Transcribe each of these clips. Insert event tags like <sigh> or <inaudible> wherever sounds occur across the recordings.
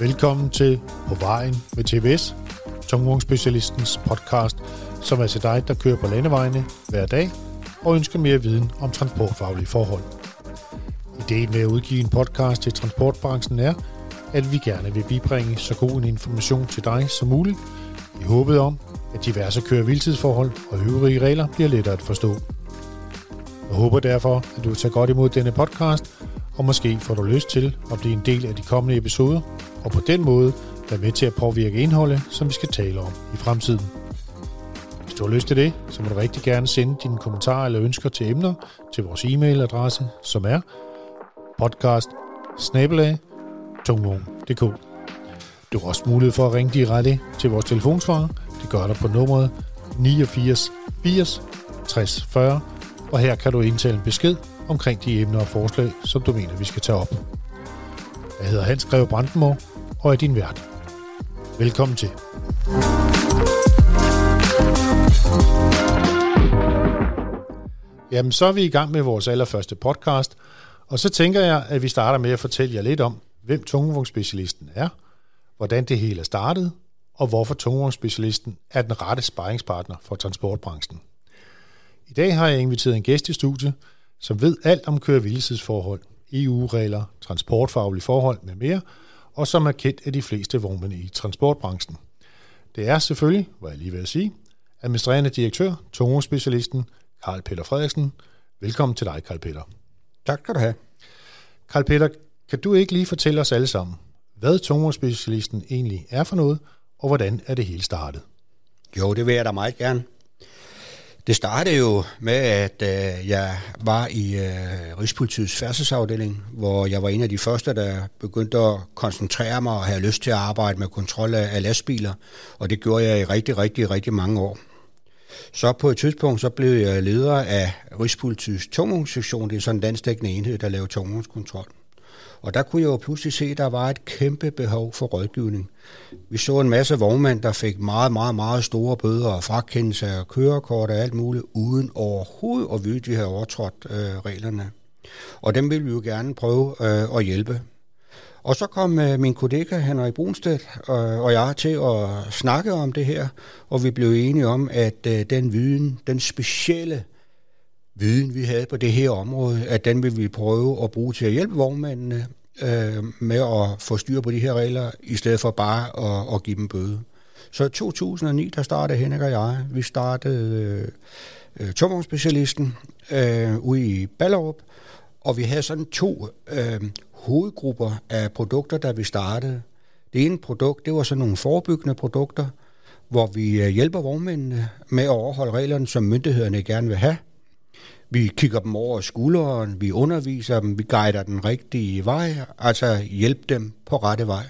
Velkommen til På Vejen med TVS, tungvognsspecialistens podcast, som er til dig, der kører på landevejene hver dag og ønsker mere viden om transportfaglige forhold. Ideen med at udgive en podcast til transportbranchen er, at vi gerne vil bibringe så god en information til dig som muligt, i håbet om, at diverse køre- og øvrige regler bliver lettere at forstå. Jeg håber derfor, at du tager godt imod denne podcast, og måske får du lyst til at blive en del af de kommende episoder, og på den måde være med til at påvirke indholdet, som vi skal tale om i fremtiden. Hvis du har lyst til det, så må du rigtig gerne sende dine kommentarer eller ønsker til emner til vores e-mailadresse, som er podcast Du har også mulighed for at ringe direkte til vores telefonsvarer. Det gør du på nummeret 89 80 60 40, og her kan du indtale en besked omkring de emner og forslag, som du mener, vi skal tage op. Jeg hedder Hans Greve Brandenborg og er din vært. Velkommen til. Jamen, så er vi i gang med vores allerførste podcast, og så tænker jeg, at vi starter med at fortælle jer lidt om, hvem tungevognsspecialisten er, hvordan det hele er startet, og hvorfor tungevognsspecialisten er den rette sparringspartner for transportbranchen. I dag har jeg inviteret en gæst i studiet, som ved alt om køre EU-regler, transportfaglige forhold med mere, og som er kendt af de fleste vognmænd i transportbranchen. Det er selvfølgelig, hvad jeg lige vil sige, administrerende direktør, tungvognsspecialisten Karl Peter Frederiksen. Velkommen til dig, Karl Peter. Tak skal du have. Karl Peter, kan du ikke lige fortælle os alle sammen, hvad tungvognsspecialisten egentlig er for noget, og hvordan er det hele startet? Jo, det vil jeg da meget gerne. Det startede jo med, at øh, jeg var i øh, Rigspolitiets færdselsafdeling, hvor jeg var en af de første, der begyndte at koncentrere mig og have lyst til at arbejde med kontrol af, af lastbiler, og det gjorde jeg i rigtig, rigtig, rigtig mange år. Så på et tidspunkt, så blev jeg leder af Rigspolitiets tungvognssektion. Det er sådan en landstækkende enhed, der laver tungvognskontrol. Og der kunne jeg jo pludselig se, at der var et kæmpe behov for rådgivning. Vi så en masse vognmænd, der fik meget, meget, meget store bøder og frakendelse af kørekort og alt muligt, uden overhovedet at vide, at de havde overtrådt øh, reglerne. Og dem ville vi jo gerne prøve øh, at hjælpe. Og så kom øh, min kollega Henrik Brunstedt øh, og jeg til at snakke om det her, og vi blev enige om, at øh, den viden, den specielle viden, vi havde på det her område, at den vil vi prøve at bruge til at hjælpe vognmændene øh, med at få styr på de her regler, i stedet for bare at, at give dem bøde. Så i 2009, der startede Henrik og jeg, vi startede øh, tungvognsspecialisten øh, ude i Ballerup, og vi havde sådan to øh, hovedgrupper af produkter, da vi startede. Det ene produkt, det var sådan nogle forebyggende produkter, hvor vi øh, hjælper vognmændene med at overholde reglerne, som myndighederne gerne vil have. Vi kigger dem over skulderen, vi underviser dem, vi guider den rigtige vej, altså hjælp dem på rette vej.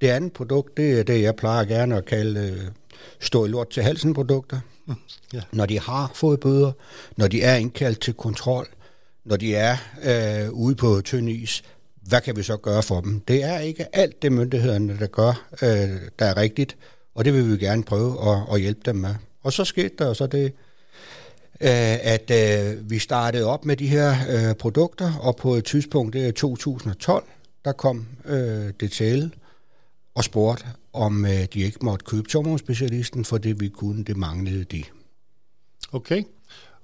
Det andet produkt, det er det, jeg plejer gerne at kalde øh, stå i lort til halsen produkter. Ja. Når de har fået bøder, når de er indkaldt til kontrol, når de er øh, ude på tynd is, hvad kan vi så gøre for dem? Det er ikke alt det myndighederne, der gør, øh, der er rigtigt, og det vil vi gerne prøve at, at hjælpe dem med. Og så skete der så det, Øh, at øh, vi startede op med de her øh, produkter, og på et tidspunkt, det er 2012, der kom øh, DTL og spurgte, om øh, de ikke måtte købe tungvognsspecialisten, for det vi kunne, det manglede de. Okay,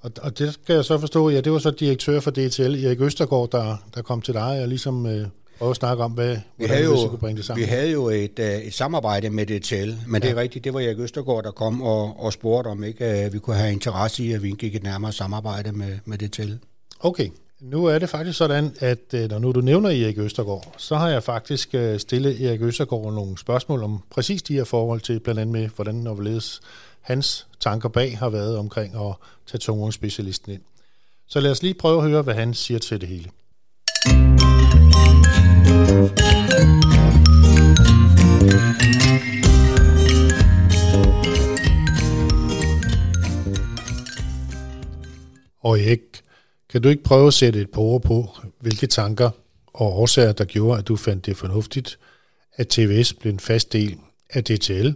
og, og det skal jeg så forstå, ja, det var så direktør for DTL, Erik Østergaard, der, der kom til dig og ligesom øh, prøvede at snakke om, hvad, vi havde jo, kunne bringe det sammen. Vi havde jo et, uh, et samarbejde med DTL, men ja. det er rigtigt, det var Erik Østergaard, der kom og, og spurgte, om ikke uh, vi kunne have interesse i, at vi gik et nærmere samarbejde med, med DTL. Okay, nu er det faktisk sådan, at uh, når nu du nævner Erik Østergaard, så har jeg faktisk stillet Erik Østergaard nogle spørgsmål om præcis de her forhold til, blandt andet med, hvordan og hvorledes hans tanker bag har været omkring at tage tungvognsspecialisten ind. Så lad os lige prøve at høre, hvad han siger til det hele. Og Erik, kan du ikke prøve at sætte et par ord på, hvilke tanker og årsager, der gjorde, at du fandt det fornuftigt, at TVS blev en fast del af DTL,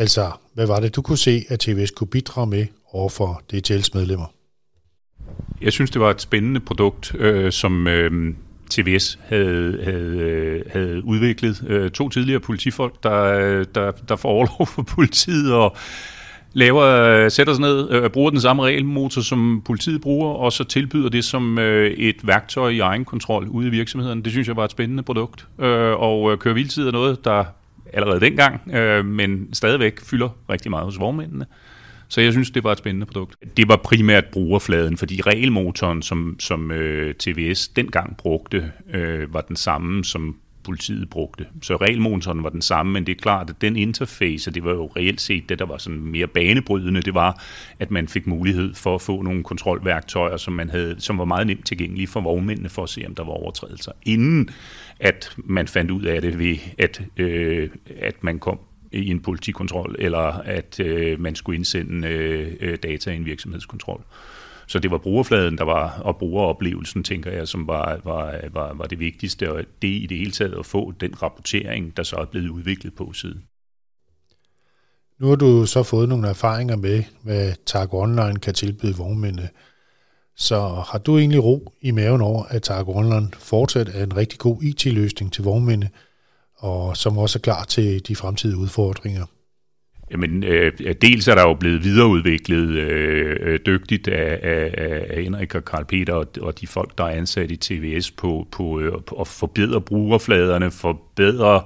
Altså, hvad var det, du kunne se, at TVS kunne bidrage med over for DTL's medlemmer? Jeg synes, det var et spændende produkt, øh, som øh, TVS havde, havde, øh, havde udviklet. Øh, to tidligere politifolk, der, øh, der, der får overlov for politiet og laver, øh, sætter sig ned, øh, bruger den samme regelmotor, som politiet bruger, og så tilbyder det som øh, et værktøj i egen kontrol ude i virksomheden. Det synes jeg var et spændende produkt. Øh, og køre er noget, der allerede dengang, øh, men stadigvæk fylder rigtig meget hos vognmændene. Så jeg synes, det var et spændende produkt. Det var primært brugerfladen, fordi regelmotoren, som, som øh, TVS dengang brugte, øh, var den samme, som politiet brugte. Så regelmotoren var den samme, men det er klart, at den interface, og det var jo reelt set det, der var sådan mere banebrydende, det var, at man fik mulighed for at få nogle kontrolværktøjer, som, man havde, som var meget nemt tilgængelige for vognmændene for at se, om der var overtrædelser, inden at man fandt ud af det ved, at, øh, at man kom i en politikontrol, eller at øh, man skulle indsende øh, øh, data i en virksomhedskontrol. Så det var brugerfladen, der var, og brugeroplevelsen, tænker jeg, som var, var, var, var det vigtigste, og det i det hele taget at få den rapportering, der så er blevet udviklet på siden. Nu har du så fået nogle erfaringer med, hvad Targo Online kan tilbyde vognmændene. Så har du egentlig ro i maven over, at Targo Online fortsat er en rigtig god IT-løsning til vognmændene, og som også er klar til de fremtidige udfordringer? Jamen, øh, dels er der jo blevet videreudviklet øh, dygtigt af, af, af Henrik og Karl Peter og, og de folk, der er ansat i TVS på, på øh, at forbedre brugerfladerne, forbedre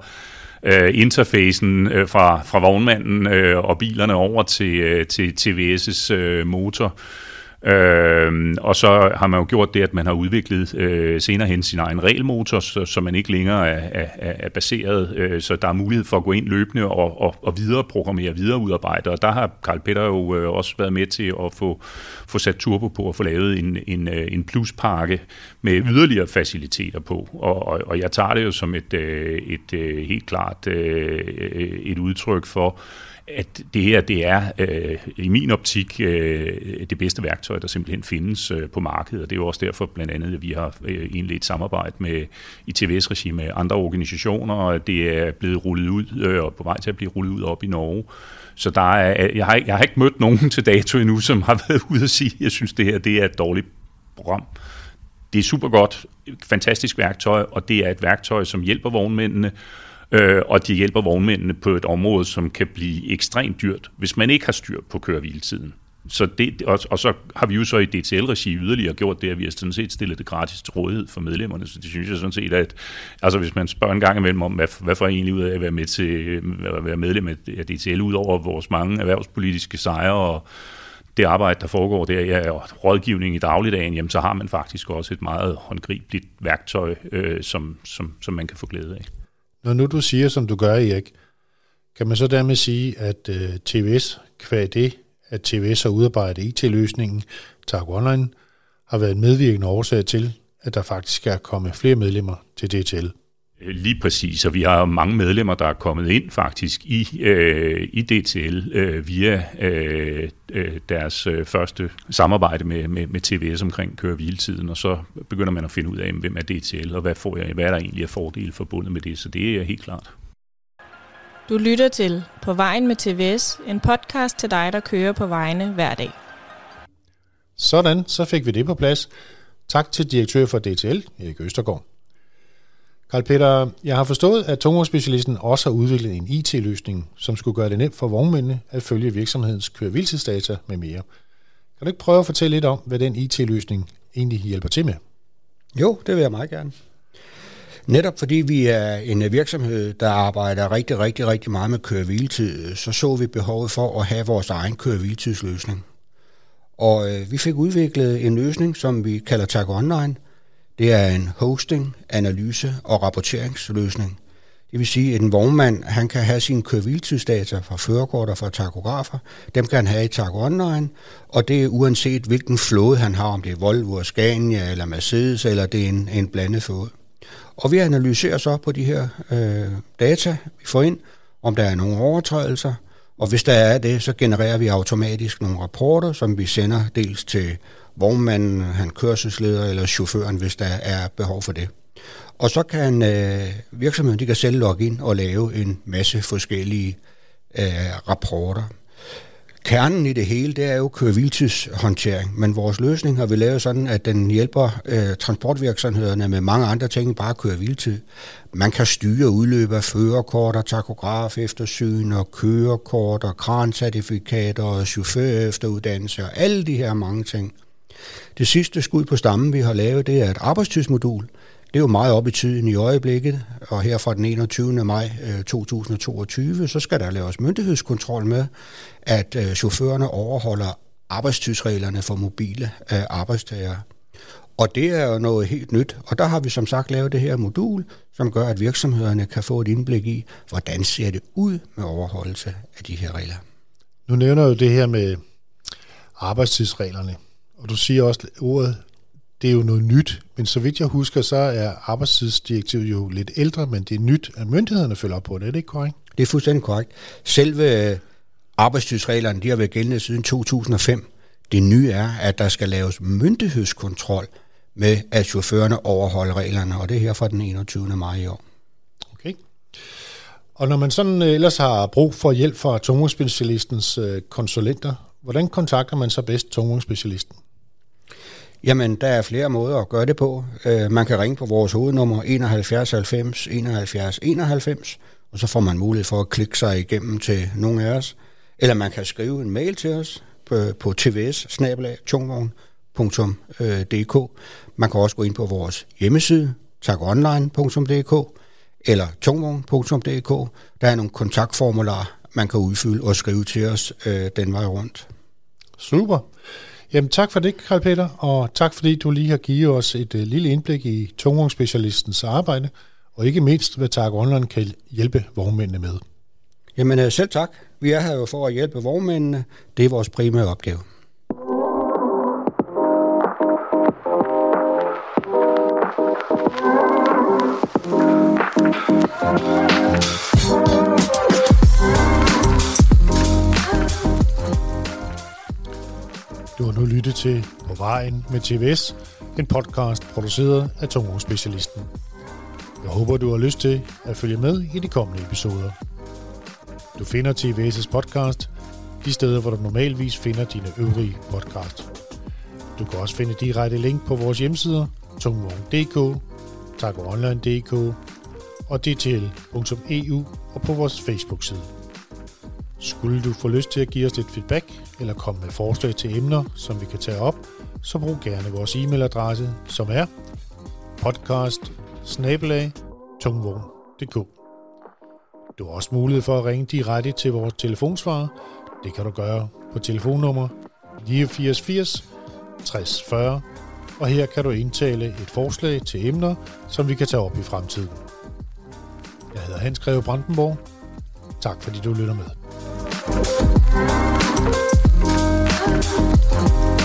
øh, interfacen øh, fra, fra vognmanden øh, og bilerne over til, øh, til TVS' øh, motor. Øh, Øh, og så har man jo gjort det, at man har udviklet øh, senere hen sin egen regelmotor, så, så man ikke længere er, er, er baseret, øh, så der er mulighed for at gå ind løbende og, og, og videre programmere, videre udarbejde. Og der har Karl Peter jo øh, også været med til at få, få sat turbo på og få lavet en, en, øh, en pluspakke med yderligere faciliteter på. Og, og, og jeg tager det jo som et, øh, et, et helt klart øh, et udtryk for, at det her det er øh, i min optik øh, det bedste værktøj, der simpelthen findes øh, på markedet, og det er jo også derfor blandt andet, at vi har øh, indledt samarbejde med i TVS-regi med andre organisationer, og det er blevet rullet ud øh, og på vej til at blive rullet ud op i Norge. Så der er, jeg, har, jeg har ikke mødt nogen til dato endnu, som har <laughs> været ude at sige, at jeg synes, det her det er et dårligt program. Det er super godt, fantastisk værktøj, og det er et værktøj, som hjælper vognmændene, øh, og de hjælper vognmændene på et område, som kan blive ekstremt dyrt, hvis man ikke har styr på køreviltiden. Så det, og, og så har vi jo så i DTL-regi yderligere gjort det, at vi har sådan set stillet det gratis til rådighed for medlemmerne, så det synes jeg sådan set, at altså hvis man spørger en gang imellem om, hvad, hvad får jeg egentlig ud af at være, med til, øh, at være medlem af DTL, ud over vores mange erhvervspolitiske sejre og det arbejde, der foregår der, ja, og rådgivning i dagligdagen, jamen, så har man faktisk også et meget håndgribeligt værktøj, øh, som, som, som man kan få glæde af. Når nu du siger, som du gør, Erik, kan man så dermed sige, at øh, TVS, kvad det, at TVS har udarbejdet IT-løsningen TAG Online, har været en medvirkende årsag til, at der faktisk er kommet flere medlemmer til DTL. Lige præcis, og vi har mange medlemmer, der er kommet ind faktisk i, øh, i DTL øh, via øh, øh, deres øh, første samarbejde med, med, med TVS omkring køre hviletiden, og så begynder man at finde ud af, hvem er DTL, og hvad, får jeg, hvad er der egentlig af fordele forbundet med det, så det er helt klart. Du lytter til På vejen med TVS, en podcast til dig, der kører på vejene hver dag. Sådan, så fik vi det på plads. Tak til direktør for DTL, Erik Østergaard. Karl Peter, jeg har forstået, at tungvognsspecialisten også har udviklet en IT-løsning, som skulle gøre det nemt for vognmændene at følge virksomhedens kørevildtidsdata med mere. Kan du ikke prøve at fortælle lidt om, hvad den IT-løsning egentlig hjælper til med? Jo, det vil jeg meget gerne. Netop fordi vi er en virksomhed, der arbejder rigtig, rigtig, rigtig meget med køreviltid, så så vi behovet for at have vores egen køreviltidsløsning. Og øh, vi fik udviklet en løsning, som vi kalder Tag Online, det er en hosting, analyse og rapporteringsløsning. Det vil sige, at en vognmand han kan have sine køreviltidsdata fra førerkort og fra takografer. Dem kan han have i Taco Online, og det er uanset hvilken flåde han har, om det er Volvo, Scania eller Mercedes, eller det er en, en blandet flåde. Og vi analyserer så på de her øh, data, vi får ind, om der er nogle overtrædelser, og hvis der er det, så genererer vi automatisk nogle rapporter, som vi sender dels til vognmanden, han kørselsleder eller chaufføren, hvis der er behov for det. Og så kan øh, virksomheden de kan selv logge ind og lave en masse forskellige øh, rapporter kernen i det hele, det er jo køre men vores løsning har vi lavet sådan, at den hjælper øh, transportvirksomhederne med mange andre ting end bare køre hviletid. Man kan styre udløb af førerkort og takograf eftersyn og kørekort og krancertifikater og chauffør efteruddannelse og alle de her mange ting. Det sidste skud på stammen, vi har lavet, det er et arbejdstidsmodul, det er jo meget op i tiden i øjeblikket, og her fra den 21. maj øh, 2022, så skal der laves myndighedskontrol med, at øh, chaufførerne overholder arbejdstidsreglerne for mobile øh, arbejdstagere. Og det er jo noget helt nyt, og der har vi som sagt lavet det her modul, som gør, at virksomhederne kan få et indblik i, hvordan ser det ud med overholdelse af de her regler. Nu nævner du det her med arbejdstidsreglerne, og du siger også ordet det er jo noget nyt, men så vidt jeg husker, så er arbejdstidsdirektivet jo lidt ældre, men det er nyt, at myndighederne følger op på det. Er det ikke korrekt? Det er fuldstændig korrekt. Selve arbejdstidsreglerne, de har været gældende siden 2005. Det nye er, at der skal laves myndighedskontrol med, at chaufførerne overholder reglerne, og det er her fra den 21. maj i år. Okay. Og når man sådan øh, ellers har brug for hjælp fra tungvognsspecialistens øh, konsulenter, hvordan kontakter man så bedst tungvognsspecialisten? Jamen, der er flere måder at gøre det på. Øh, man kan ringe på vores hovednummer 71 90 71 91, og så får man mulighed for at klikke sig igennem til nogle af os. Eller man kan skrive en mail til os på, på tvs Man kan også gå ind på vores hjemmeside, takonline.dk eller tungvogn.dk. Der er nogle kontaktformularer, man kan udfylde og skrive til os øh, den vej rundt. Super. Jamen tak for det, Karl Peter, og tak fordi du lige har givet os et uh, lille indblik i tungvognsspecialistens arbejde, og ikke mindst, hvad Tak Online kan hjælpe vognmændene med. Jamen øh, selv tak. Vi er her jo for at hjælpe vognmændene. Det er vores primære opgave. Til På vejen med TVS, en podcast produceret af Tungvognsspecialisten. Jeg håber, du har lyst til at følge med i de kommende episoder. Du finder TVS' podcast de steder, hvor du normalvis finder dine øvrige podcast. Du kan også finde direkte link på vores hjemmesider, tungvogn.dk, tagoonline.dk og dtl.eu og på vores Facebook-side. Skulle du få lyst til at give os lidt feedback eller komme med forslag til emner, som vi kan tage op, så brug gerne vores e-mailadresse, som er podcast Du har også mulighed for at ringe direkte til vores telefonsvarer. Det kan du gøre på telefonnummer 8980 6040, og her kan du indtale et forslag til emner, som vi kan tage op i fremtiden. Jeg hedder Hans Greve Brandenborg. Tak fordi du lytter med. Thank you.